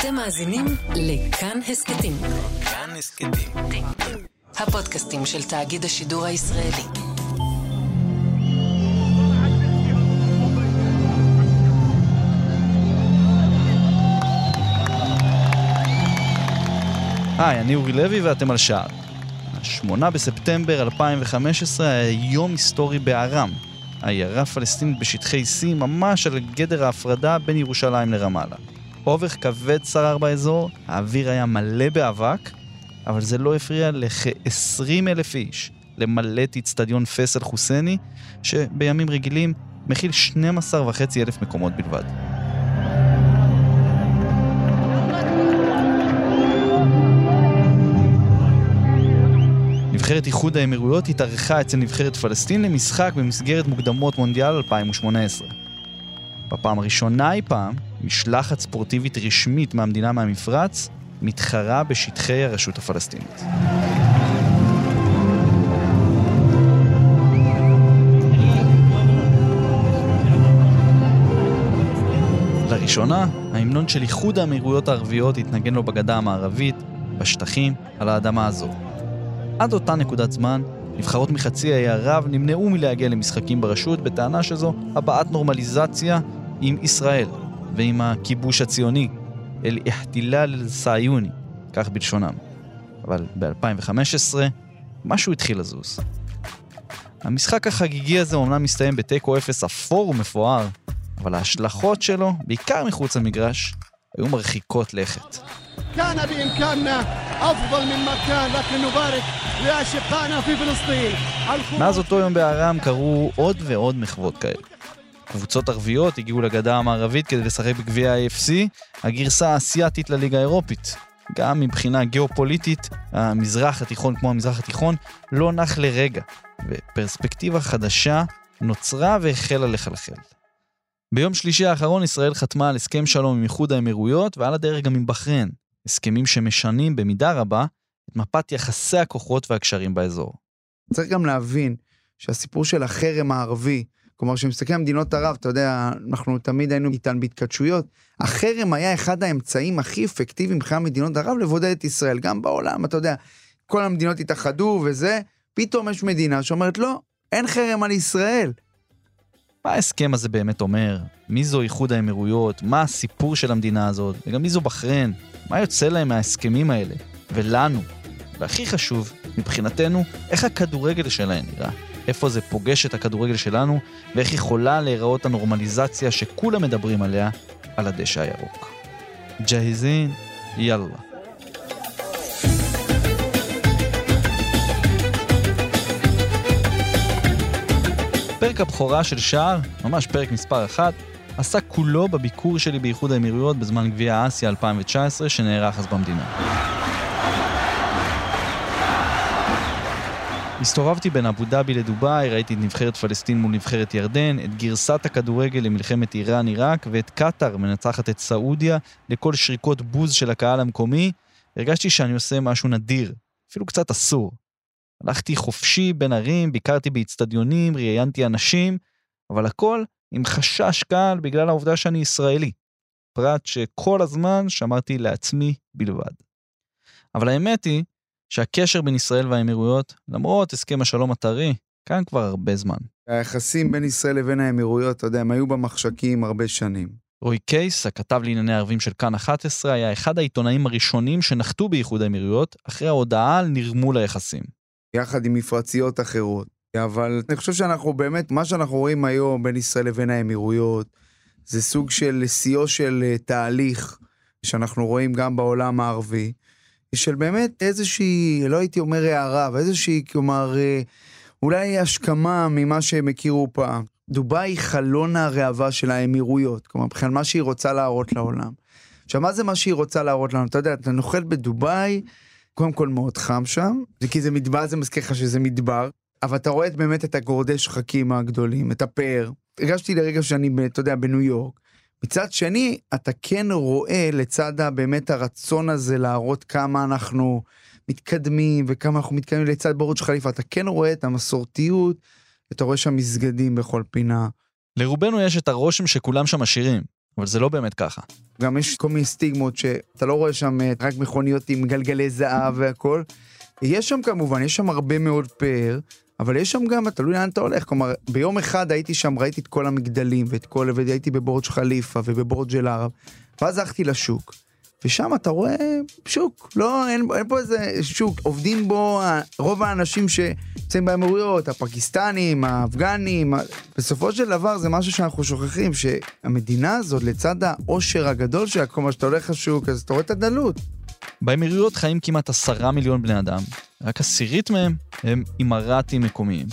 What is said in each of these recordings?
אתם מאזינים לכאן הסכתים. כאן הסכתים. הפודקאסטים של תאגיד השידור הישראלי. היי, אני אורי לוי ואתם על שער. ה-8 בספטמבר 2015 היה יום היסטורי בארם, עיירה פלסטינית בשטחי C, ממש על גדר ההפרדה בין ירושלים לרמאללה. אובך כבד שרר באזור, האוויר היה מלא באבק, אבל זה לא הפריע לכ-20 אלף איש למלא את אצטדיון פסל חוסייני, שבימים רגילים מכיל 12.5 אלף מקומות בלבד. נבחרת איחוד האמירויות התארחה אצל נבחרת פלסטין למשחק במסגרת מוקדמות מונדיאל 2018. בפעם הראשונה אי פעם, משלחת ספורטיבית רשמית מהמדינה מהמפרץ מתחרה בשטחי הרשות הפלסטינית. לראשונה, ההמנון של איחוד האמירויות הערביות התנגן לו בגדה המערבית, בשטחים, על האדמה הזו. עד אותה נקודת זמן, נבחרות מחצי האי ערב נמנעו מלהגיע למשחקים ברשות בטענה שזו הבעת נורמליזציה עם ישראל ועם הכיבוש הציוני, אל-איחתילל אל-סעיוני, כך בלשונם. אבל ב-2015, משהו התחיל לזוז. המשחק החגיגי הזה אומנם מסתיים בתיקו אפס אפור ומפואר, אבל ההשלכות שלו, בעיקר מחוץ למגרש, היו מרחיקות לכת. كان بإمكاننا أفضل مما كان لكن نبارك لأشقائنا في فلسطين מאז אותו יום בארם קרו עוד ועוד מחוות כאלה. קבוצות ערביות הגיעו לגדה המערבית כדי לשחק בגביע ה-AFC, הגרסה האסייתית לליגה האירופית. גם מבחינה גיאופוליטית, המזרח התיכון כמו המזרח התיכון לא נח לרגע, ופרספקטיבה חדשה נוצרה והחלה לחלחל. ביום שלישי האחרון ישראל חתמה על הסכם שלום עם איחוד האמירויות ועל הדרך גם עם בחריין, הסכמים שמשנים במידה רבה את מפת יחסי הכוחות והקשרים באזור. צריך גם להבין שהסיפור של החרם הערבי, כלומר, כשמסתכלים על מדינות ערב, אתה יודע, אנחנו תמיד היינו איתן בהתכתשויות, החרם היה אחד האמצעים הכי אפקטיביים מבחינת מדינות ערב לבודד את ישראל, גם בעולם, אתה יודע, כל המדינות התאחדו וזה, פתאום יש מדינה שאומרת, לא, אין חרם על ישראל. מה ההסכם הזה באמת אומר? מי זו איחוד האמירויות? מה הסיפור של המדינה הזאת? וגם מי זו בחריין? מה יוצא להם מההסכמים האלה? ולנו? והכי חשוב, מבחינתנו, איך הכדורגל שלהם נראה? איפה זה פוגש את הכדורגל שלנו, ואיך יכולה להיראות הנורמליזציה שכולם מדברים עליה על הדשא הירוק. ג'היזין, יאללה. פרק הבכורה של שער, ממש פרק מספר אחת, עסק כולו בביקור שלי באיחוד האמירויות בזמן גביע אסיה 2019 שנערך אז במדינה. הסתובבתי בין אבו דאבי לדובאי, ראיתי את נבחרת פלסטין מול נבחרת ירדן, את גרסת הכדורגל למלחמת איראן-עיראק ואת קטאר מנצחת את סעודיה לכל שריקות בוז של הקהל המקומי. הרגשתי שאני עושה משהו נדיר, אפילו קצת אסור. הלכתי חופשי בין ערים, ביקרתי באיצטדיונים, ראיינתי אנשים, אבל הכל עם חשש קל בגלל העובדה שאני ישראלי. פרט שכל הזמן שמרתי לעצמי בלבד. אבל האמת היא שהקשר בין ישראל והאמירויות, למרות הסכם השלום הטרי, כאן כבר הרבה זמן. היחסים בין ישראל לבין האמירויות, אתה יודע, הם היו במחשכים הרבה שנים. רוי קייס, הכתב לענייני ערבים של כאן 11, היה אחד העיתונאים הראשונים שנחתו באיחוד האמירויות אחרי ההודעה על נרמול היחסים. יחד עם מפרציות אחרות. אבל אני חושב שאנחנו באמת, מה שאנחנו רואים היום בין ישראל לבין האמירויות, זה סוג של שיאו של אה, תהליך שאנחנו רואים גם בעולם הערבי, של באמת איזושהי, לא הייתי אומר הערה, אבל איזושהי, כלומר, אה, אולי השכמה ממה שהם הכירו פעם. דובאי היא חלון הראווה של האמירויות, כלומר, מבחינת מה שהיא רוצה להראות לעולם. עכשיו, מה זה מה שהיא רוצה להראות לנו? אתה יודע, אתה נוחת בדובאי, קודם כל מאוד חם שם, כי זה מדבר, זה מזכיר לך שזה מדבר, אבל אתה רואה באמת את הגורדי שחקים הגדולים, את הפאר. הרגשתי לרגע שאני, אתה יודע, בניו יורק. מצד שני, אתה כן רואה לצד באמת הרצון הזה להראות כמה אנחנו מתקדמים וכמה אנחנו מתקדמים לצד בורג' חליפה, אתה כן רואה את המסורתיות, אתה רואה שם מסגדים בכל פינה. לרובנו יש את הרושם שכולם שם עשירים, אבל זה לא באמת ככה. גם יש כל מיני סטיגמות שאתה לא רואה שם אה, רק מכוניות עם גלגלי זהב והכל. יש שם כמובן, יש שם הרבה מאוד פאר, אבל יש שם גם, תלוי לאן אתה הולך. כלומר, ביום אחד הייתי שם, ראיתי את כל המגדלים ואת כל, והייתי בבורג' חליפה ובבורג' אל-ערב, ואז הלכתי לשוק. ושם אתה רואה שוק, לא, אין, אין פה איזה שוק, עובדים בו רוב האנשים שנמצאים באמירויות, הפקיסטנים, האפגנים, בסופו של דבר זה משהו שאנחנו שוכחים, שהמדינה הזאת, לצד העושר הגדול שלה, כלומר שאתה הולך לשוק, אז אתה רואה את הדלות. באמירויות חיים כמעט עשרה מיליון בני אדם, רק עשירית מהם הם אימראטים מקומיים.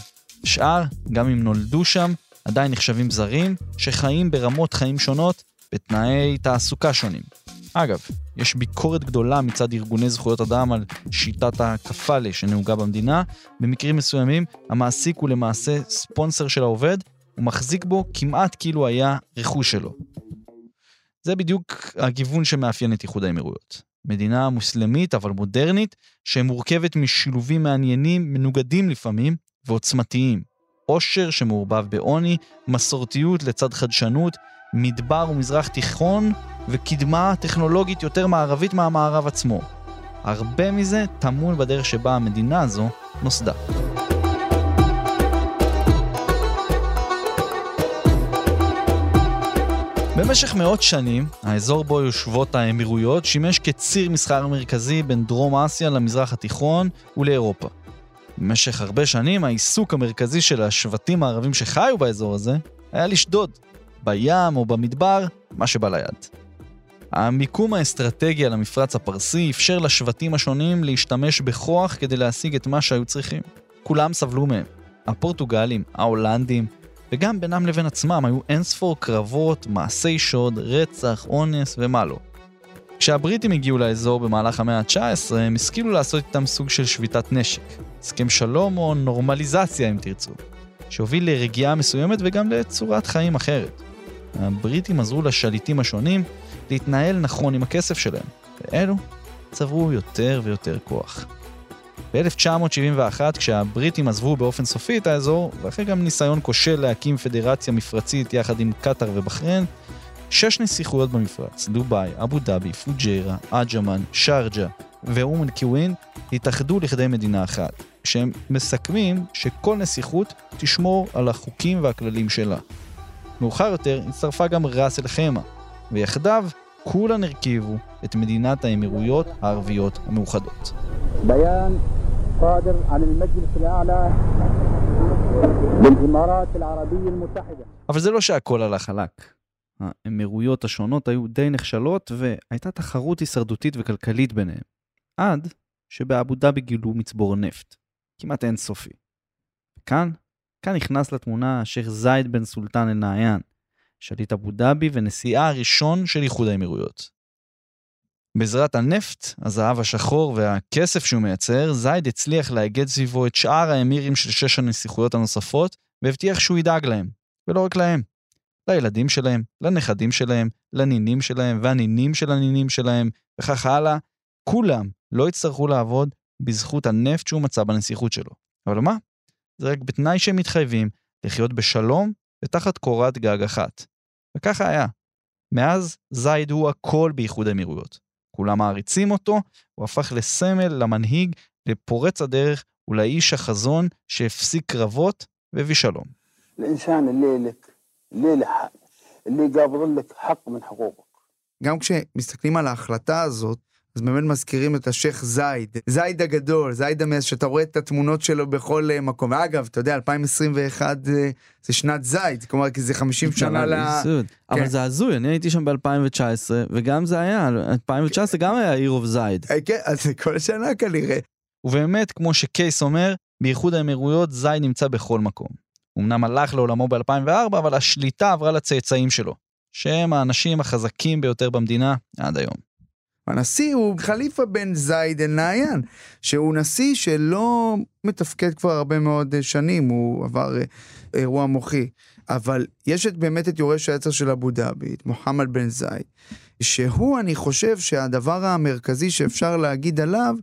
שאר, גם אם נולדו שם, עדיין נחשבים זרים, שחיים ברמות חיים שונות, בתנאי תעסוקה שונים. אגב, יש ביקורת גדולה מצד ארגוני זכויות אדם על שיטת הכפאלה שנהוגה במדינה. במקרים מסוימים, המעסיק הוא למעשה ספונסר של העובד, ומחזיק בו כמעט כאילו היה רכוש שלו. זה בדיוק הגיוון שמאפיין את איחוד האמירויות. מדינה מוסלמית אבל מודרנית, שמורכבת משילובים מעניינים, מנוגדים לפעמים, ועוצמתיים. עושר שמעורבב בעוני, מסורתיות לצד חדשנות, מדבר ומזרח תיכון וקדמה טכנולוגית יותר מערבית מהמערב עצמו. הרבה מזה טמון בדרך שבה המדינה הזו נוסדה. במשך מאות שנים, האזור בו יושבות האמירויות שימש כציר מסחר מרכזי בין דרום אסיה למזרח התיכון ולאירופה. במשך הרבה שנים העיסוק המרכזי של השבטים הערבים שחיו באזור הזה היה לשדוד, בים או במדבר, מה שבא ליד. המיקום האסטרטגי על המפרץ הפרסי אפשר לשבטים השונים להשתמש בכוח כדי להשיג את מה שהיו צריכים. כולם סבלו מהם. הפורטוגלים, ההולנדים, וגם בינם לבין עצמם היו אינספור קרבות, מעשי שוד, רצח, אונס ומה לא. כשהבריטים הגיעו לאזור במהלך המאה ה-19, הם השכילו לעשות איתם סוג של שביתת נשק. הסכם שלום או נורמליזציה אם תרצו, שהוביל לרגיעה מסוימת וגם לצורת חיים אחרת. הבריטים עזרו לשליטים השונים להתנהל נכון עם הכסף שלהם, ואלו צברו יותר ויותר כוח. ב-1971, כשהבריטים עזבו באופן סופי את האזור, ואחרי גם ניסיון כושל להקים פדרציה מפרצית יחד עם קטאר ובחריין, שש נסיכויות במפרץ, דובאי, אבו דאבי, פוג'יירה, עג'מן, שרג'ה ואום אל-קיווין, התאחדו לכדי מדינה אחת, כשהם מסכמים שכל נסיכות תשמור על החוקים והכללים שלה. מאוחר יותר הצטרפה גם ראס אל חמא, ויחדיו כולן הרכיבו את מדינת האמירויות הערביות המאוחדות. ביאן صادر عن المجلس الأعلى للإمارات العربية المتحدة. אבל זה לא שהכל הלך חלק. האמירויות השונות היו די נחשלות והייתה תחרות הישרדותית וכלכלית ביניהם. עד שבאבו דאבי גילו מצבור נפט. כמעט אינסופי. כאן, כאן נכנס לתמונה השייח' זייד בן סולטן אל-נעיין, שליט אבו דאבי ונשיאה הראשון של איחוד האמירויות. בעזרת הנפט, הזהב השחור והכסף שהוא מייצר, זייד הצליח לאגד סביבו את שאר האמירים של שש הנסיכויות הנוספות, והבטיח שהוא ידאג להם, ולא רק להם. לילדים שלהם, לנכדים שלהם, לנינים שלהם והנינים של הנינים שלהם, וכך הלאה, כולם לא יצטרכו לעבוד בזכות הנפט שהוא מצא בנסיכות שלו. אבל מה? זה רק בתנאי שהם מתחייבים לחיות בשלום ותחת קורת גג אחת. וככה היה. מאז זייד הוא הכל באיחוד האמירויות. כולם מעריצים אותו, הוא הפך לסמל, למנהיג, לפורץ הדרך ולאיש החזון שהפסיק קרבות והביא שלום. גם כשמסתכלים על ההחלטה הזאת, אז באמת מזכירים את השייח' זייד, זייד הגדול, זייד המס, שאתה רואה את התמונות שלו בכל אה, מקום. ואגב, אתה יודע, 2021 אה, זה שנת זייד, כלומר, כי זה 50 שנה ל... אבל כן. זה הזוי, אני הייתי שם ב-2019, וגם זה היה, 2019 גם היה עיר אוף זייד. כן, אז זה כל שנה כנראה. ובאמת, כמו שקייס אומר, באיחוד האמירויות זייד נמצא בכל מקום. אמנם הלך לעולמו ב-2004, אבל השליטה עברה לצאצאים שלו, שהם האנשים החזקים ביותר במדינה עד היום. הנשיא הוא חליפה בן זייד אל-נעיין, שהוא נשיא שלא מתפקד כבר הרבה מאוד שנים, הוא עבר אה, אירוע מוחי. אבל יש את, באמת את יורש העצר של אבו דאבי, את מוחמד בן זייד, שהוא, אני חושב שהדבר המרכזי שאפשר להגיד עליו,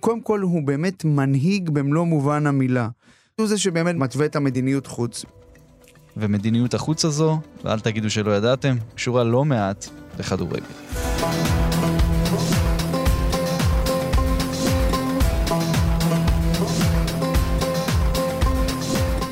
קודם כל הוא באמת מנהיג במלוא מובן המילה. הוא זה שבאמת מתווה את המדיניות חוץ. ומדיניות החוץ הזו, ואל תגידו שלא ידעתם, קשורה לא מעט לכדורגל.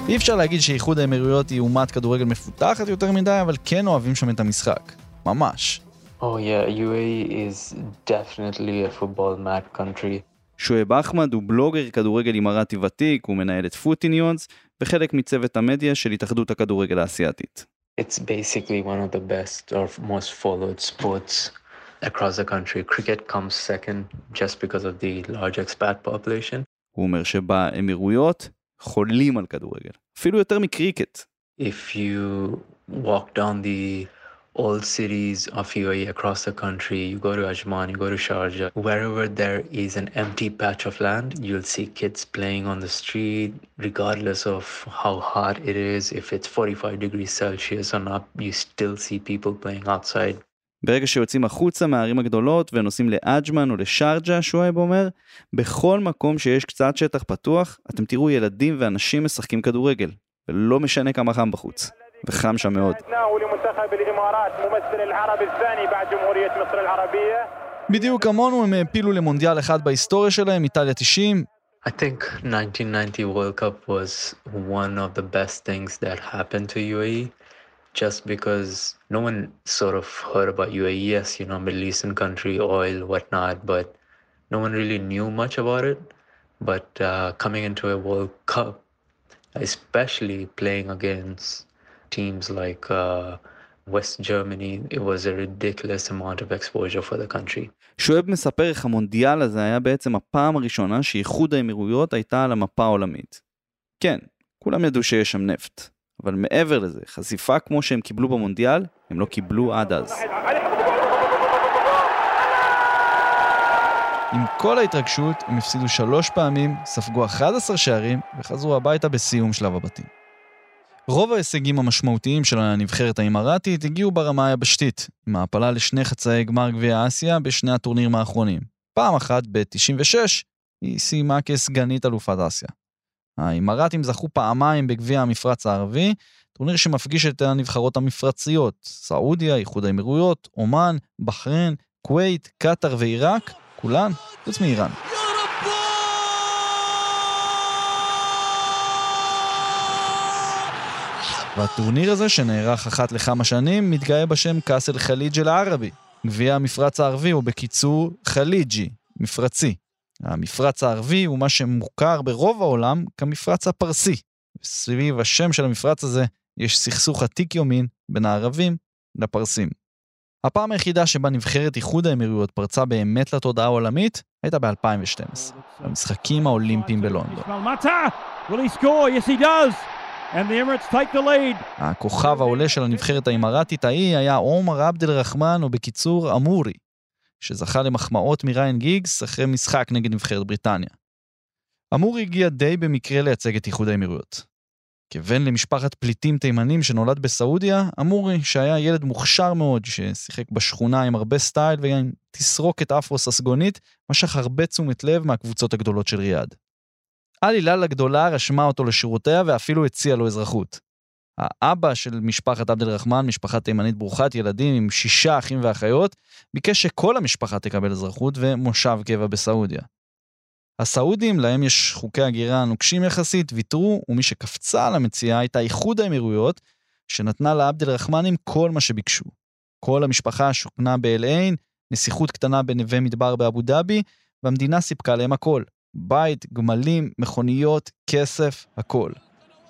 אי אפשר להגיד שאיחוד האמירויות היא אומת כדורגל מפותחת יותר מדי, אבל כן אוהבים שם את המשחק. ממש. Oh yeah, UAE is definitely a football mad country. שואב אחמד הוא בלוגר כדורגל אימראטי ותיק, הוא מנהל את פוטיניונס, וחלק מצוות המדיה של התאחדות הכדורגל האסייתית. It's basically one of the best or most followed sports across the country. Cricket comes second just because of the large expat population. הוא אומר שבאמירויות חולים על כדורגל, אפילו יותר מקריקט. If you walk down the old cities of UAE across the country, you go to Ajman, you go to Sharjah, wherever there is an empty patch of land, you'll see kids playing on the street, regardless of how hot it is, if it's 45 degrees Celsius or not, you still see people playing outside. ברגע שיוצאים החוצה מהערים הגדולות ונוסעים לאג'מן או לשארג'ה, שואב אומר, בכל מקום שיש קצת שטח פתוח, אתם תראו ילדים ואנשים משחקים כדורגל, ולא משנה כמה חם בחוץ. וחם שם מאוד. בדיוק כמונו הם העפילו למונדיאל אחד בהיסטוריה שלהם, איטליה 90. I think 1990 World Cup was one of the best things that happened to UAE just because no one sort of heard about UAE. Yes, you know, Middle Eastern country, oil, whatnot, but no one really knew much about it. But uh, coming into a World Cup, especially playing against teams like uh, West Germany, it was a ridiculous amount of exposure for the country. שואב מספר איך המונדיאל הזה היה בעצם הפעם הראשונה שאיחוד האמירויות הייתה על המפה העולמית. כן, כולם ידעו שיש שם נפט, אבל מעבר לזה, חשיפה כמו שהם קיבלו במונדיאל, הם לא קיבלו עד אז. עם כל ההתרגשות, הם הפסידו שלוש פעמים, ספגו 11 שערים וחזרו הביתה בסיום שלב הבתים. רוב ההישגים המשמעותיים של הנבחרת האימראטית הגיעו ברמה היבשתית, עם העפלה לשני חצאי גמר גביע אסיה בשני הטורנירים האחרונים. פעם אחת, ב-96, היא סיימה כסגנית אלופת אסיה. האימראטים זכו פעמיים בגביע המפרץ הערבי, טורניר שמפגיש את הנבחרות המפרציות, סעודיה, איחוד האמירויות, אומן, בחריין, כווית, קטאר ועיראק, כולן חוץ מאיראן. והטורניר הזה, שנערך אחת לכמה שנים, מתגאה בשם קאסל חליג' אל-ערבי. גביע המפרץ הערבי הוא בקיצור חליג'י, מפרצי. המפרץ הערבי הוא מה שמוכר ברוב העולם כמפרץ הפרסי. סביב השם של המפרץ הזה יש סכסוך עתיק יומין בין הערבים לפרסים. הפעם היחידה שבה נבחרת איחוד האמירויות פרצה באמת לתודעה העולמית הייתה ב-2012, במשחקים האולימפיים בלונדון. הכוכב העולה של הנבחרת האימראטית ההיא היה עומר עבד אל-רחמן, או בקיצור אמורי, שזכה למחמאות מריין גיגס אחרי משחק נגד נבחרת בריטניה. אמורי הגיע די במקרה לייצג את איחוד האמירויות. כבן למשפחת פליטים תימנים שנולד בסעודיה, אמורי, שהיה ילד מוכשר מאוד, ששיחק בשכונה עם הרבה סטייל ועם תסרוקת אפרו ססגונית, משך הרבה תשומת לב מהקבוצות הגדולות של ריאד. אל הילאל הגדולה רשמה אותו לשירותיה ואפילו הציעה לו אזרחות. האבא של משפחת עבד אל-רחמן, משפחה תימנית ברוכת ילדים עם שישה אחים ואחיות, ביקש שכל המשפחה תקבל אזרחות ומושב קבע בסעודיה. הסעודים, להם יש חוקי הגירה נוקשים יחסית, ויתרו, ומי שקפצה על המציאה הייתה איחוד האמירויות, שנתנה לעבד אל-רחמנים כל מה שביקשו. כל המשפחה שוכנה באל-עין, נסיכות קטנה בנווה מדבר באבו דאבי, והמדינה סיפקה להם הכל. בית, גמלים, מכוניות, כסף, הכל.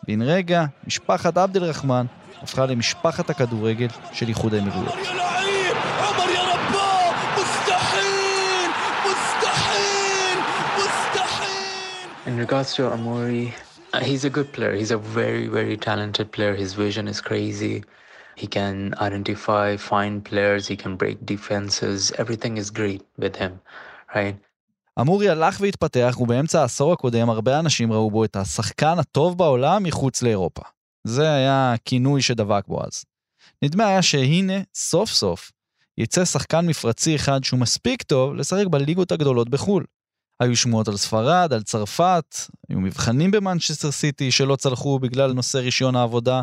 בן רגע, משפחת עבד אל-רחמן הפכה למשפחת הכדורגל של איחוד האמירויות. In regards to Amori, uh, he's a good player. He's a very, very talented player. His vision is crazy. He can identify, find players, he can break defenses. Everything is great with him, right? אמורי הלך והתפתח, ובאמצע העשור הקודם הרבה אנשים ראו בו את השחקן הטוב בעולם מחוץ לאירופה. זה היה הכינוי שדבק בו אז. נדמה היה שהנה, סוף סוף, יצא שחקן מפרצי אחד שהוא מספיק טוב לשחק בליגות הגדולות בחו"ל. היו שמועות על ספרד, על צרפת, היו מבחנים במנצ'סטר סיטי שלא צלחו בגלל נושא רישיון העבודה,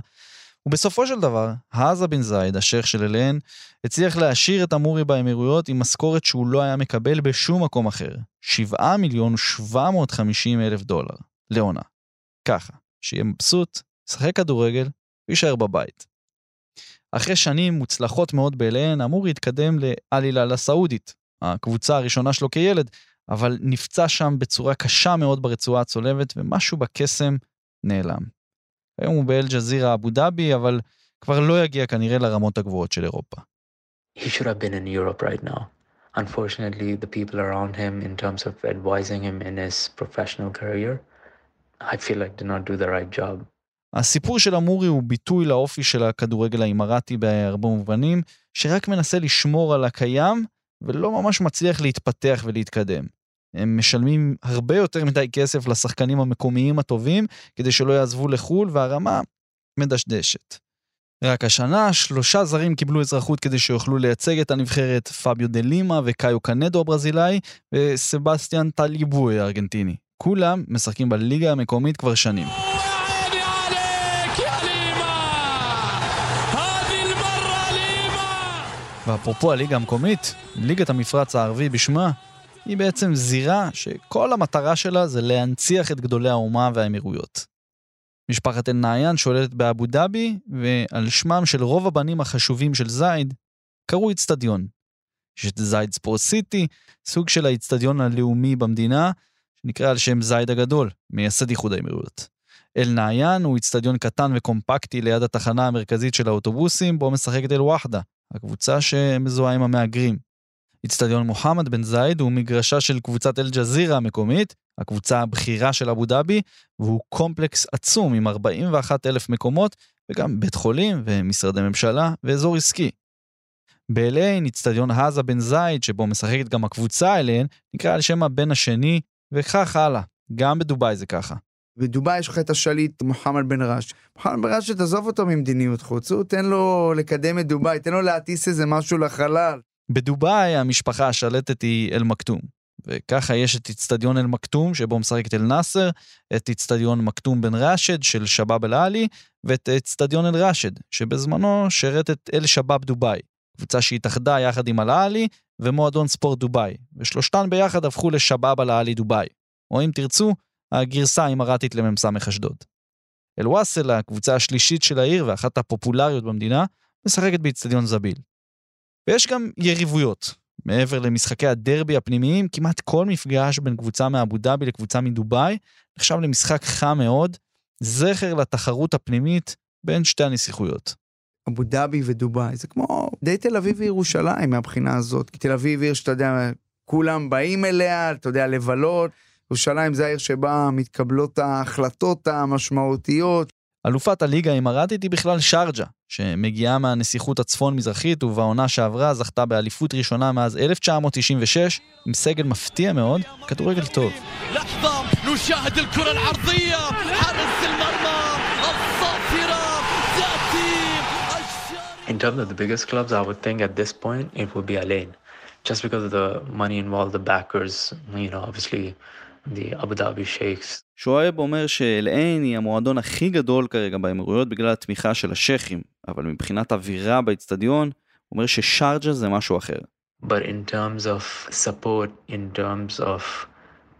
ובסופו של דבר, האזה בן זייד, השייח של אליהן, הצליח להשאיר את אמורי באמירויות עם משכורת שהוא לא היה מקבל בשום מקום אחר. 7 מיליון 750 אלף דולר לעונה. ככה, שיהיה מבסוט, ישחק כדורגל ויישאר בבית. אחרי שנים מוצלחות מאוד באליהן, אמורי התקדם לאלילה לסעודית, הקבוצה הראשונה שלו כילד, אבל נפצע שם בצורה קשה מאוד ברצועה הצולבת, ומשהו בקסם נעלם. היום הוא באל-ג'זירה אבו דאבי, אבל כבר לא יגיע כנראה לרמות הגבוהות של אירופה. He should have been in Europe right now. Unfortunately, the people around him, in terms of advising him in his professional career, I feel like did not do the right job. הסיפור של אמורי הוא ביטוי לאופי של הכדורגל האימראטי בהרבה מובנים, שרק מנסה לשמור על הקיים ולא ממש מצליח להתפתח ולהתקדם. הם משלמים הרבה יותר מדי כסף לשחקנים המקומיים הטובים כדי שלא יעזבו לחו"ל, והרמה מדשדשת. רק השנה שלושה זרים קיבלו אזרחות כדי שיוכלו לייצג את הנבחרת, פביו דה לימה וקאיו קנדו הברזילאי וסבסטיאן טליבוי הארגנטיני. כולם משחקים בליגה המקומית כבר שנים. ואפרופו הליגה המקומית, ליגת המפרץ הערבי בשמה, היא בעצם זירה שכל המטרה שלה זה להנציח את גדולי האומה והאמירויות. משפחת אל-נעיין שולטת באבו דאבי, ועל שמם של רוב הבנים החשובים של זייד, קראו איצטדיון. יש את זייד ספורט סיטי, סוג של האיצטדיון הלאומי במדינה, שנקרא על שם זייד הגדול, מייסד איחוד האמירויות. אל-נעיין הוא איצטדיון קטן וקומפקטי ליד התחנה המרכזית של האוטובוסים, בו משחקת אל-וחדה, הקבוצה שמזוהה עם המהגרים. אצטדיון מוחמד בן זייד הוא מגרשה של קבוצת אל-ג'זירה המקומית, הקבוצה הבכירה של אבו דאבי, והוא קומפלקס עצום עם 41 אלף מקומות, וגם בית חולים ומשרדי ממשלה ואזור עסקי. באליין, אצטדיון האזה בן זייד, שבו משחקת גם הקבוצה אליהן, נקרא על שם הבן השני, וכך הלאה. גם בדובאי זה ככה. בדובאי יש לך את השליט מוחמד בן ראש. מוחמד בן ראש, תעזוב אותו ממדיניות חוץ, הוא תן לו לקדם את דובאי, תן לו להטיס איזה משהו לחלל. בדובאי המשפחה השלטת היא אל-מכתום. וככה יש את אצטדיון אל-מכתום, שבו משחקת אל-נאסר, את אצטדיון מכתום בן ראשד של שבאב אל-עלי, ואת אצטדיון אל-ראשד, שבזמנו שירת את אל-שבאב דובאי, קבוצה שהתאחדה יחד עם אל-עלי ומועדון ספורט דובאי, ושלושתן ביחד הפכו לשבאב אל-עלי דובאי. או אם תרצו, הגרסה האמרתית למ"ס אשדוד. אל-וואסל, הקבוצה השלישית של העיר ואחת הפופולריות במדינה, משחקת באצטדיון זביל. ויש גם יריבויות. מעבר למשחקי הדרבי הפנימיים, כמעט כל מפגש בין קבוצה מאבו דאבי לקבוצה מדובאי נחשב למשחק חם מאוד, זכר לתחרות הפנימית בין שתי הנסיכויות. אבו דאבי ודובאי זה כמו די תל אביב וירושלים מהבחינה הזאת, כי תל אביב עיר שאתה יודע, כולם באים אליה, אתה יודע, לבלות. ירושלים זה העיר שבה מתקבלות ההחלטות המשמעותיות. אלופת הליגה האמרתית היא בכלל שרג'ה, שמגיעה מהנסיכות הצפון-מזרחית ובעונה שעברה זכתה באליפות ראשונה מאז 1996, עם סגל מפתיע מאוד, כדורגל טוב. In terms of the biggest clubs, I would think at this point it would be Alain. Just because of the money involved, the backers, you know, obviously the Abu Dhabi Sheikhs. שואב אומר שאל-עין היא המועדון הכי גדול כרגע באמירויות בגלל התמיכה של השייחים, אבל מבחינת אווירה באצטדיון, הוא אומר ששארג'ה זה משהו אחר. But in terms of support, in terms of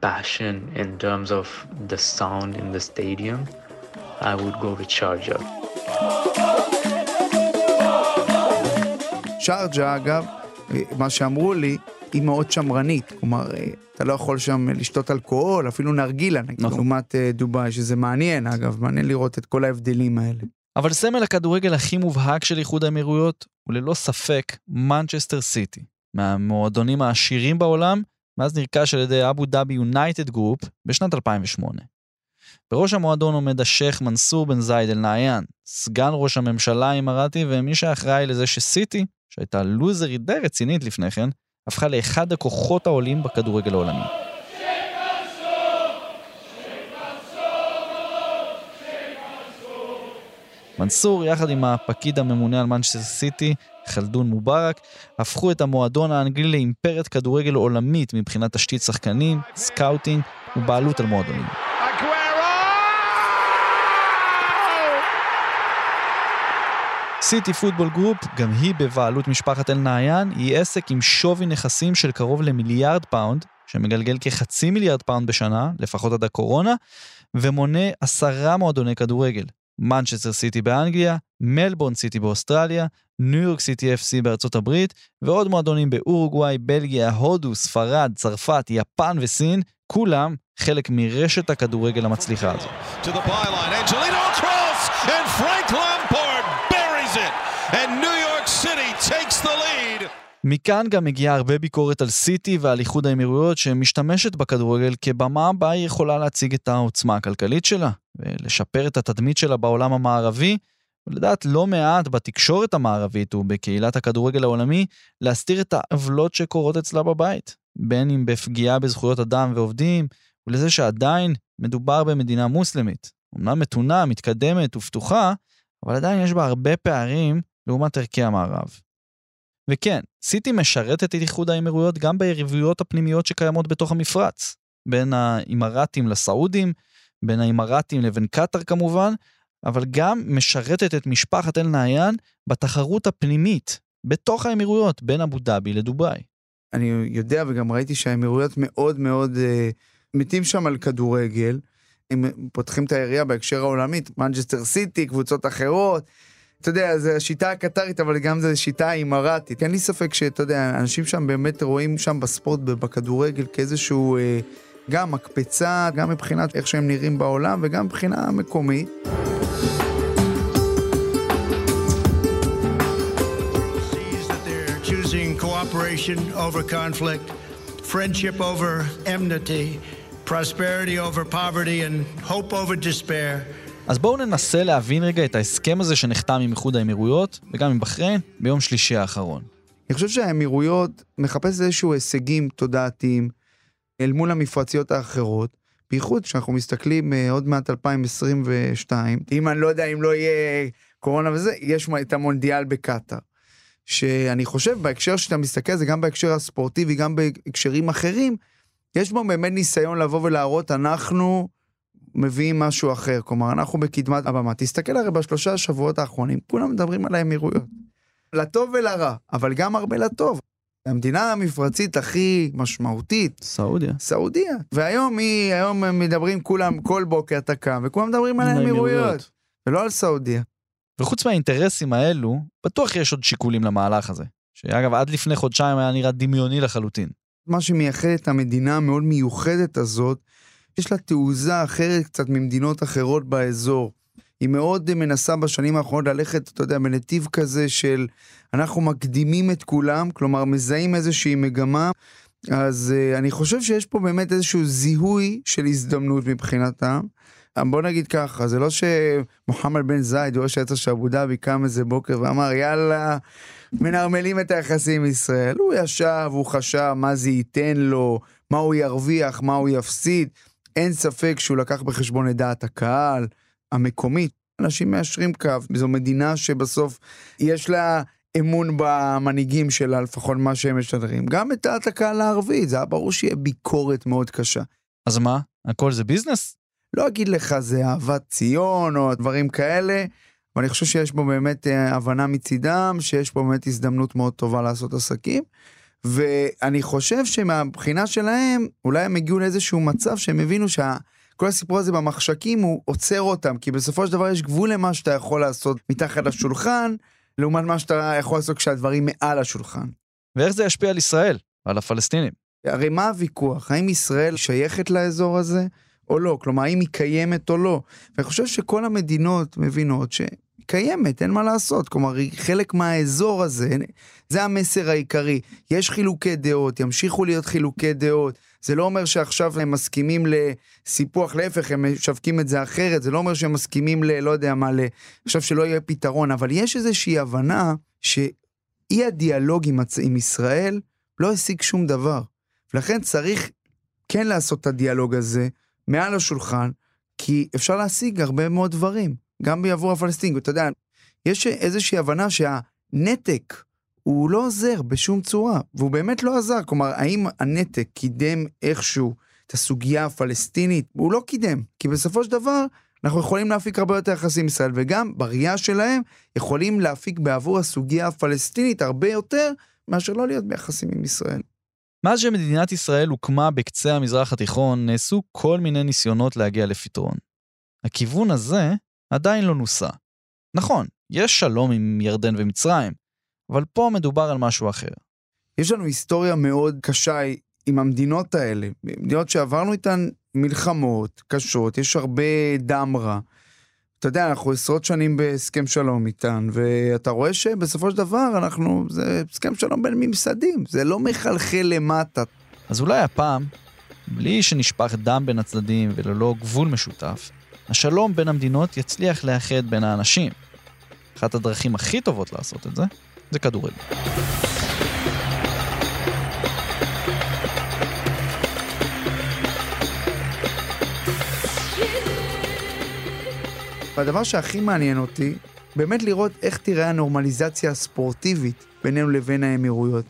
passion, in terms of the sound in the stadium, I would go with Sharjah. שרג'ה, אגב, מה שאמרו לי, היא מאוד שמרנית. כלומר, אתה לא יכול שם לשתות אלכוהול, אפילו נרגילה, נגיד, נכון. לעומת דובאי, שזה מעניין, אגב, מעניין לראות את כל ההבדלים האלה. אבל סמל הכדורגל הכי מובהק של איחוד האמירויות הוא ללא ספק מנצ'סטר סיטי, מהמועדונים העשירים בעולם, מאז נרכש על ידי Abu Dhabi United Group בשנת 2008. בראש המועדון עומד השייח' מנסור בן זייד אל-נהיאן, סגן ראש הממשלה האמרתי ומי שאחראי לזה שסיטי, שהייתה לוזרית די רצינית לפני כן, הפכה לאחד הכוחות העולים בכדורגל העולמי. מנסור, יחד עם הפקיד הממונה על מנצ'סטר סיטי, חלדון מובארק, הפכו את המועדון האנגלי לאימפריית כדורגל עולמית מבחינת תשתית שחקנים, scouting ובעלות על מועדונים. City Football Group, גם היא בבעלות משפחת אל-נהיאן, היא עסק עם שווי נכסים של קרוב למיליארד פאונד, שמגלגל כחצי מיליארד פאונד בשנה, לפחות עד הקורונה, ומונה עשרה מועדוני כדורגל. מנצ'סטר סיטי באנגליה, מלבורן סיטי באוסטרליה, ניו יורק סיטי FC בארצות הברית, ועוד מועדונים באורוגוואי, בלגיה, הודו, ספרד, צרפת, יפן וסין, כולם חלק מרשת הכדורגל המצליחה הזו. to the byline. Angelino across, and Frank Lampard buries it. And New York City takes the lead. מכאן גם מגיעה הרבה ביקורת על סיטי ועל איחוד האמירויות שמשתמשת בכדורגל כבמה בה היא יכולה להציג את העוצמה הכלכלית שלה ולשפר את התדמית שלה בעולם המערבי ולדעת לא מעט בתקשורת המערבית ובקהילת הכדורגל העולמי להסתיר את העוולות שקורות אצלה בבית, בין אם בפגיעה בזכויות אדם ועובדים ולזה שעדיין מדובר במדינה מוסלמית, אמנם מתונה, מתקדמת ופתוחה, אבל עדיין יש בה הרבה פערים לעומת ערכי המערב. וכן, סיטי משרתת את איחוד האמירויות גם ביריבויות הפנימיות שקיימות בתוך המפרץ, בין האימראטים לסעודים, בין האימראטים לבין קטאר כמובן, אבל גם משרתת את משפחת אל-נעיין בתחרות הפנימית, בתוך האמירויות, בין אבו דאבי לדובאי. אני יודע וגם ראיתי שהאמירויות מאוד מאוד אה, מתים שם על כדורגל. הם פותחים את היריעה בהקשר העולמית, מנצ'סטר סיטי, קבוצות אחרות. אתה יודע, זה השיטה הקטרית, אבל גם זו שיטה האמירתית. אין לי ספק שאתה יודע, אנשים שם באמת רואים שם בספורט, בכדורגל, כאיזשהו אה, גם מקפצה, גם מבחינת איך שהם נראים בעולם וגם מבחינה מקומית. over over over poverty, and hope over despair. אז בואו ננסה להבין רגע את ההסכם הזה שנחתם עם איחוד האמירויות, וגם עם בחריין, ביום שלישי האחרון. אני חושב שהאמירויות מחפש איזשהו הישגים תודעתיים אל מול המפרציות האחרות, בייחוד כשאנחנו מסתכלים אה, עוד מעט 2022, אם אני לא יודע אם לא יהיה קורונה וזה, יש את המונדיאל בקטאר. שאני חושב בהקשר שאתה מסתכל על זה גם בהקשר הספורטיבי, גם בהקשרים אחרים, יש בו באמת ניסיון לבוא ולהראות, אנחנו מביאים משהו אחר, כלומר, אנחנו בקדמת הבמה. תסתכל הרי בשלושה השבועות האחרונים, כולם מדברים על האמירויות. לטוב ולרע, אבל גם הרבה לטוב. המדינה המפרצית הכי משמעותית, סעודיה. סעודיה. והיום היא, היום הם מדברים כולם, כל בוקר אתה קם, וכולם מדברים על האמירויות. ולא על סעודיה. וחוץ מהאינטרסים האלו, בטוח יש עוד שיקולים למהלך הזה. שאגב, עד לפני חודשיים היה נראה דמיוני לחלוטין. מה שמייחד את המדינה המאוד מיוחדת הזאת, יש לה תעוזה אחרת קצת ממדינות אחרות באזור. היא מאוד מנסה בשנים האחרונות ללכת, אתה יודע, בנתיב כזה של אנחנו מקדימים את כולם, כלומר מזהים איזושהי מגמה. אז uh, אני חושב שיש פה באמת איזשהו זיהוי של הזדמנות מבחינתם. בוא נגיד ככה, זה לא שמוחמד בן זייד, ראש העצר של אבו דאבי, קם איזה בוקר ואמר, יאללה, מנרמלים את היחסים עם ישראל. הוא ישב, הוא חשב מה זה ייתן לו, מה הוא ירוויח, מה הוא יפסיד. אין ספק שהוא לקח בחשבון את דעת הקהל המקומית. אנשים מאשרים קו, זו מדינה שבסוף יש לה אמון במנהיגים שלה, לפחות מה שהם משדרים. גם את דעת הקהל הערבית, זה היה ברור שיהיה ביקורת מאוד קשה. אז מה? הכל זה ביזנס? לא אגיד לך זה אהבת ציון או דברים כאלה, אבל אני חושב שיש בו באמת אה, הבנה מצידם, שיש פה באמת הזדמנות מאוד טובה לעשות עסקים. ואני חושב שמבחינה שלהם, אולי הם הגיעו לאיזשהו מצב שהם הבינו שכל הסיפור הזה במחשכים הוא עוצר אותם, כי בסופו של דבר יש גבול למה שאתה יכול לעשות מתחת לשולחן, לעומת מה שאתה יכול לעשות כשהדברים מעל השולחן. ואיך זה ישפיע על ישראל ועל הפלסטינים? הרי מה הוויכוח? האם ישראל שייכת לאזור הזה או לא? כלומר, האם היא קיימת או לא? ואני חושב שכל המדינות מבינות שהיא קיימת, אין מה לעשות. כלומר, היא חלק מהאזור הזה, זה המסר העיקרי. יש חילוקי דעות, ימשיכו להיות חילוקי דעות. זה לא אומר שעכשיו הם מסכימים לסיפוח, להפך, הם משווקים את זה אחרת, זה לא אומר שהם מסכימים ל... לא יודע מה, ל... עכשיו שלא יהיה פתרון, אבל יש איזושהי הבנה שאי הדיאלוג עם, הצ... עם ישראל לא השיג שום דבר. ולכן צריך כן לעשות את הדיאלוג הזה מעל השולחן, כי אפשר להשיג הרבה מאוד דברים, גם בעבור הפלסטינים. אתה יודע, יש איזושהי הבנה שהנתק הוא לא עוזר בשום צורה, והוא באמת לא עזר. כלומר, האם הנתק קידם איכשהו את הסוגיה הפלסטינית? הוא לא קידם, כי בסופו של דבר, אנחנו יכולים להפיק הרבה יותר יחסים עם ישראל, וגם בראייה שלהם יכולים להפיק בעבור הסוגיה הפלסטינית הרבה יותר מאשר לא להיות ביחסים עם ישראל. מאז שמדינת ישראל הוקמה בקצה המזרח התיכון, נעשו כל מיני ניסיונות להגיע לפתרון. הכיוון הזה עדיין לא נוסה. נכון, יש שלום עם ירדן ומצרים, אבל פה מדובר על משהו אחר. יש לנו היסטוריה מאוד קשה עם המדינות האלה, מדינות שעברנו איתן מלחמות קשות, יש הרבה דם רע. אתה יודע, אנחנו עשרות שנים בהסכם שלום איתן, ואתה רואה שבסופו של דבר אנחנו, זה הסכם שלום בין ממסדים, זה לא מחלחל למטה. אז אולי הפעם, בלי שנשפך דם בין הצדדים וללא גבול משותף, השלום בין המדינות יצליח לאחד בין האנשים. אחת הדרכים הכי טובות לעשות את זה, זה כדורגל. והדבר שהכי מעניין אותי, באמת לראות איך תראה הנורמליזציה הספורטיבית בינינו לבין האמירויות.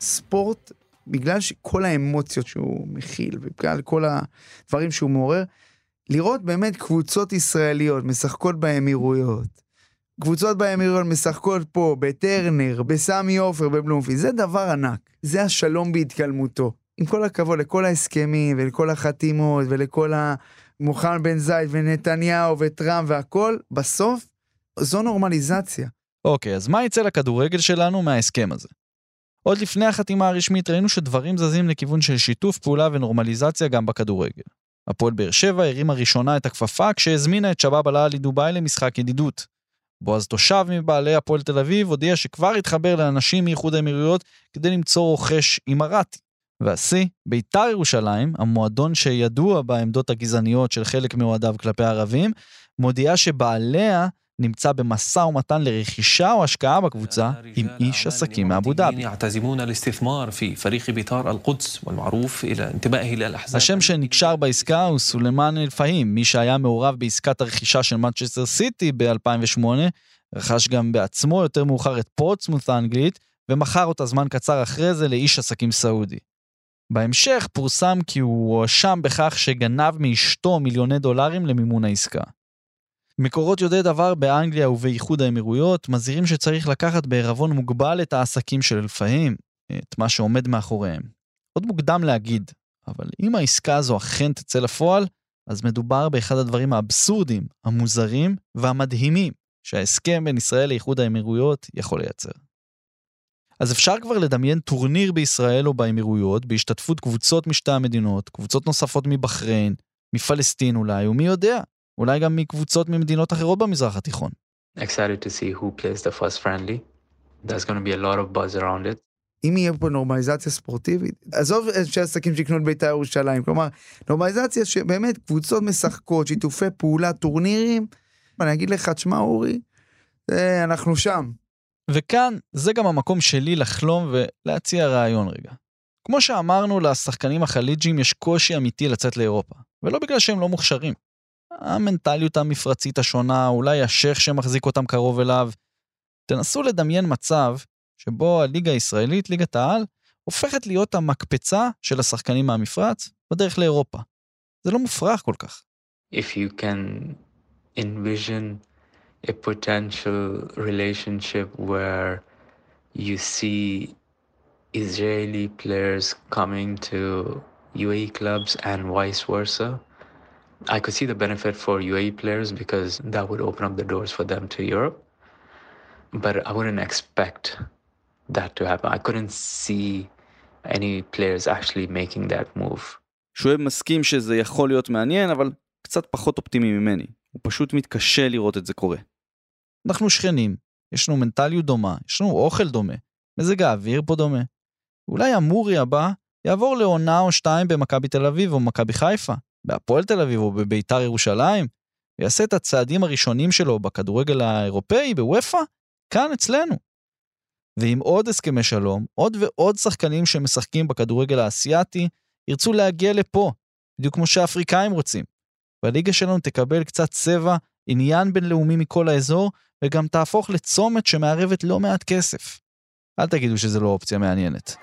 ספורט, בגלל כל האמוציות שהוא מכיל, ובגלל כל הדברים שהוא מעורר, לראות באמת קבוצות ישראליות משחקות באמירויות. קבוצות באמירויות משחקות פה, בטרנר, בסמי עופר, בבלומפי, זה דבר ענק. זה השלום בהתגלמותו. עם כל הכבוד לכל ההסכמים ולכל החתימות ולכל ה... מוחמד בן זייד ונתניהו וטראמפ והכל, בסוף זו נורמליזציה. אוקיי, אז מה יצא לכדורגל שלנו מההסכם הזה? עוד לפני החתימה הרשמית ראינו שדברים זזים לכיוון של שיתוף פעולה ונורמליזציה גם בכדורגל. הפועל באר שבע הרימה ראשונה את הכפפה כשהזמינה את שבאב אלעלי דובאי למשחק ידידות. בועז תושב מבעלי הפועל תל אביב הודיע שכבר התחבר לאנשים מאיחוד האמירויות כדי למצוא רוכש אימראטי. והשיא, בית"ר ירושלים, המועדון שידוע בעמדות הגזעניות של חלק מאוהדיו כלפי ערבים, מודיעה שבעליה נמצא במשא ומתן לרכישה או השקעה בקבוצה עם איש עסקים מאבו דאבי. השם שנקשר בעסקה הוא סולימאן אל-פהים, מי שהיה מעורב בעסקת הרכישה של מנצ'סטר סיטי ב-2008, רכש גם בעצמו יותר מאוחר את פורטסמות' האנגלית, ומכר אותה זמן קצר אחרי זה לאיש עסקים סעודי. בהמשך פורסם כי הוא הואשם בכך שגנב מאשתו מיליוני דולרים למימון העסקה. מקורות יודעי דבר באנגליה ובאיחוד האמירויות מזהירים שצריך לקחת בערבון מוגבל את העסקים של אלפאים, את מה שעומד מאחוריהם. עוד מוקדם להגיד, אבל אם העסקה הזו אכן תצא לפועל, אז מדובר באחד הדברים האבסורדיים, המוזרים והמדהימים שההסכם בין ישראל לאיחוד האמירויות יכול לייצר. אז אפשר כבר לדמיין טורניר בישראל או באמירויות בהשתתפות קבוצות משתי המדינות, קבוצות נוספות מבחריין, מפלסטין אולי, ומי יודע, אולי גם מקבוצות ממדינות אחרות במזרח התיכון. Excited to see who plays the first friendly. There's going to be a lot of buzz around it. אם יהיה פה נורמליזציה ספורטיבית, עזוב אנשי עסקים שיקנו את בית"ר ירושלים, כלומר, נורמליזציה שבאמת קבוצות משחקות, שיתופי פעולה, טורנירים, אני אגיד לך, תשמע אורי, אנחנו שם. וכאן זה גם המקום שלי לחלום ולהציע רעיון רגע. כמו שאמרנו, לשחקנים החליג'ים יש קושי אמיתי לצאת לאירופה, ולא בגלל שהם לא מוכשרים. המנטליות המפרצית השונה, אולי השייח שמחזיק אותם קרוב אליו. תנסו לדמיין מצב שבו הליגה הישראלית, ליגת העל, הופכת להיות המקפצה של השחקנים מהמפרץ בדרך לאירופה. זה לא מופרך כל כך. If you can envision a potential relationship where you see Israeli players coming to UAE clubs and vice versa. I could see the benefit for UAE players because that would open up the doors for them to Europe. But I wouldn't expect that to happen. I couldn't see any players actually making that move. שואב מסכים שזה יכול להיות מעניין, אבל קצת פחות אופטימי ממני. הוא פשוט מתקשה לראות את זה קורה. אנחנו שכנים, יש לנו מנטליות דומה, יש לנו אוכל דומה, מזג האוויר פה דומה. אולי המורי הבא יעבור לעונה או שתיים במכבי תל אביב או במכבי חיפה, בהפועל תל אביב או בביתר ירושלים, ויעשה את הצעדים הראשונים שלו בכדורגל האירופאי, בוופא, כאן אצלנו. ועם עוד הסכמי שלום, עוד ועוד שחקנים שמשחקים בכדורגל האסייתי, ירצו להגיע לפה, בדיוק כמו שהאפריקאים רוצים. והליגה שלנו תקבל קצת צבע, עניין בינלאומי מכל האזור, וגם תהפוך לצומת שמערבת לא מעט כסף. אל תגידו שזו לא אופציה מעניינת.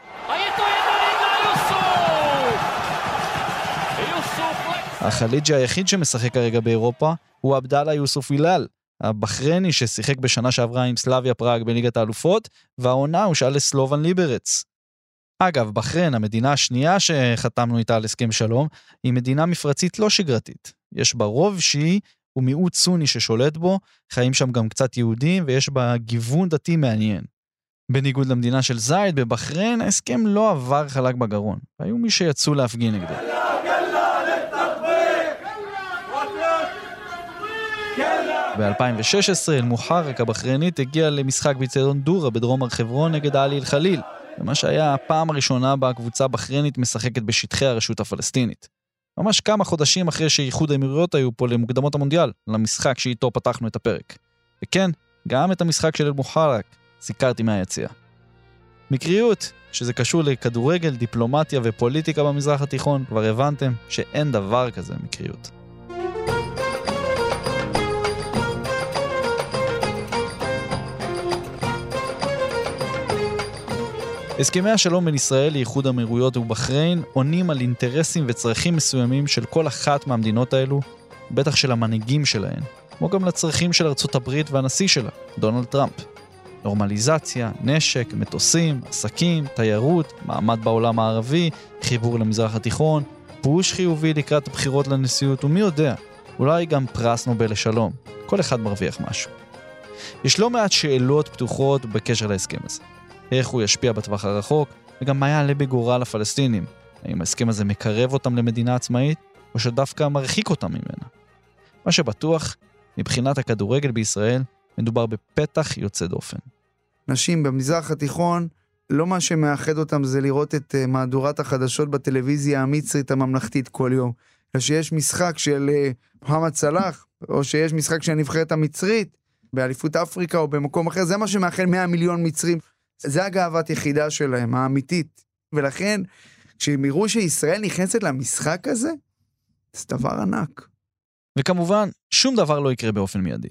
החליג'י היחיד שמשחק כרגע באירופה הוא עבדאללה יוסוף הילאל, הבחרייני ששיחק בשנה שעברה עם סלאביה פראג בליגת האלופות, והעונה הוא שאל לסלובן ליברץ. אגב, בחריין, המדינה השנייה שחתמנו איתה על הסכם שלום, היא מדינה מפרצית לא שגרתית. יש בה רוב שיעי ומיעוט סוני ששולט בו, חיים שם גם קצת יהודים ויש בה גיוון דתי מעניין. בניגוד למדינה של זייד, בבחריין ההסכם לא עבר חלק בגרון, והיו מי שיצאו להפגין נגדו. ב-2016 אל-מוחרק הבחריינית הגיעה למשחק באיצטדיון דורה בדרום הר חברון נגד עלי אל-חליל, במה שהיה הפעם הראשונה בה הקבוצה הבחריינית משחקת בשטחי הרשות הפלסטינית. ממש כמה חודשים אחרי שאיחוד האמירויות היו פה למוקדמות המונדיאל, למשחק שאיתו פתחנו את הפרק. וכן, גם את המשחק של אל-מוחרק סיקרתי מהיציע. מקריות, שזה קשור לכדורגל, דיפלומטיה ופוליטיקה במזרח התיכון, כבר הבנתם שאין דבר כזה מקריות. הסכמי השלום בין ישראל לאיחוד האמירויות ובחריין עונים על אינטרסים וצרכים מסוימים של כל אחת מהמדינות האלו, בטח של המנהיגים שלהן, כמו גם לצרכים של ארצות הברית והנשיא שלה, דונלד טראמפ. נורמליזציה, נשק, מטוסים, עסקים, תיירות, מעמד בעולם הערבי, חיבור למזרח התיכון, פוש חיובי לקראת הבחירות לנשיאות, ומי יודע, אולי גם פרס נובל לשלום. כל אחד מרוויח משהו. יש לא מעט שאלות פתוחות בקשר להסכם הזה. איך הוא ישפיע בטווח הרחוק, וגם מה יעלה בגורל הפלסטינים. האם ההסכם הזה מקרב אותם למדינה עצמאית, או שדווקא מרחיק אותם ממנה. מה שבטוח, מבחינת הכדורגל בישראל, מדובר בפתח יוצא דופן. נשים במזרח התיכון, לא מה שמאחד אותם זה לראות את אה, מהדורת החדשות בטלוויזיה המצרית הממלכתית כל יום. אלא שיש משחק של אה, מוחמד סלאח, או שיש משחק של הנבחרת המצרית, באליפות אפריקה או במקום אחר, זה מה שמאחד 100 מיליון מצרים. זה הגאוות יחידה שלהם, האמיתית. ולכן, כשהם יראו שישראל נכנסת למשחק הזה, זה דבר ענק. וכמובן, שום דבר לא יקרה באופן מיידי.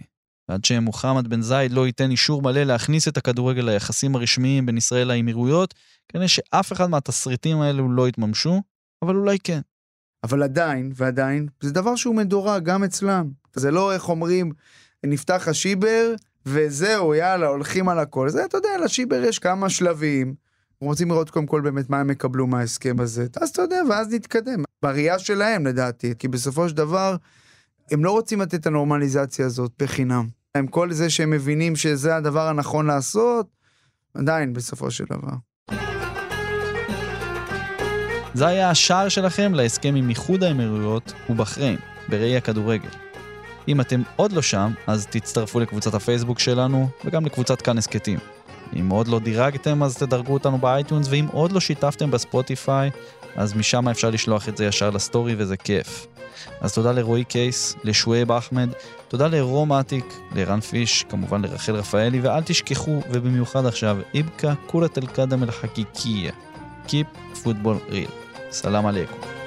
ועד שמוחמד בן זייד לא ייתן אישור מלא להכניס את הכדורגל ליחסים הרשמיים בין ישראל לאמירויות, כנראה שאף אחד מהתסריטים האלו לא יתממשו, אבל אולי כן. אבל עדיין, ועדיין, זה דבר שהוא מדורג גם אצלם. זה לא, איך אומרים, נפתח השיבר, וזהו, יאללה, הולכים על הכל. זה, אתה יודע, לשיבר יש כמה שלבים. רוצים לראות קודם כל באמת מה הם יקבלו מההסכם הזה. אז אתה יודע, ואז נתקדם. בראייה שלהם, לדעתי. כי בסופו של דבר, הם לא רוצים לתת את הנורמליזציה הזאת בחינם. עם כל זה שהם מבינים שזה הדבר הנכון לעשות, עדיין, בסופו של דבר. זה היה השער שלכם להסכם עם איחוד האמירויות ובחריין, בראי הכדורגל. אם אתם עוד לא שם, אז תצטרפו לקבוצת הפייסבוק שלנו, וגם לקבוצת כאן הסכתים. אם עוד לא דירגתם, אז תדרגו אותנו ב iTunes, ואם עוד לא שיתפתם בספוטיפיי, אז משם אפשר לשלוח את זה ישר לסטורי וזה כיף. אז תודה לרועי קייס, לשואב אחמד, תודה לרום אטיק, לערן פיש, כמובן לרחל רפאלי, ואל תשכחו, ובמיוחד עכשיו, تبقى كرة القدم الحقيقية. Keep football real. סלאם עליכום.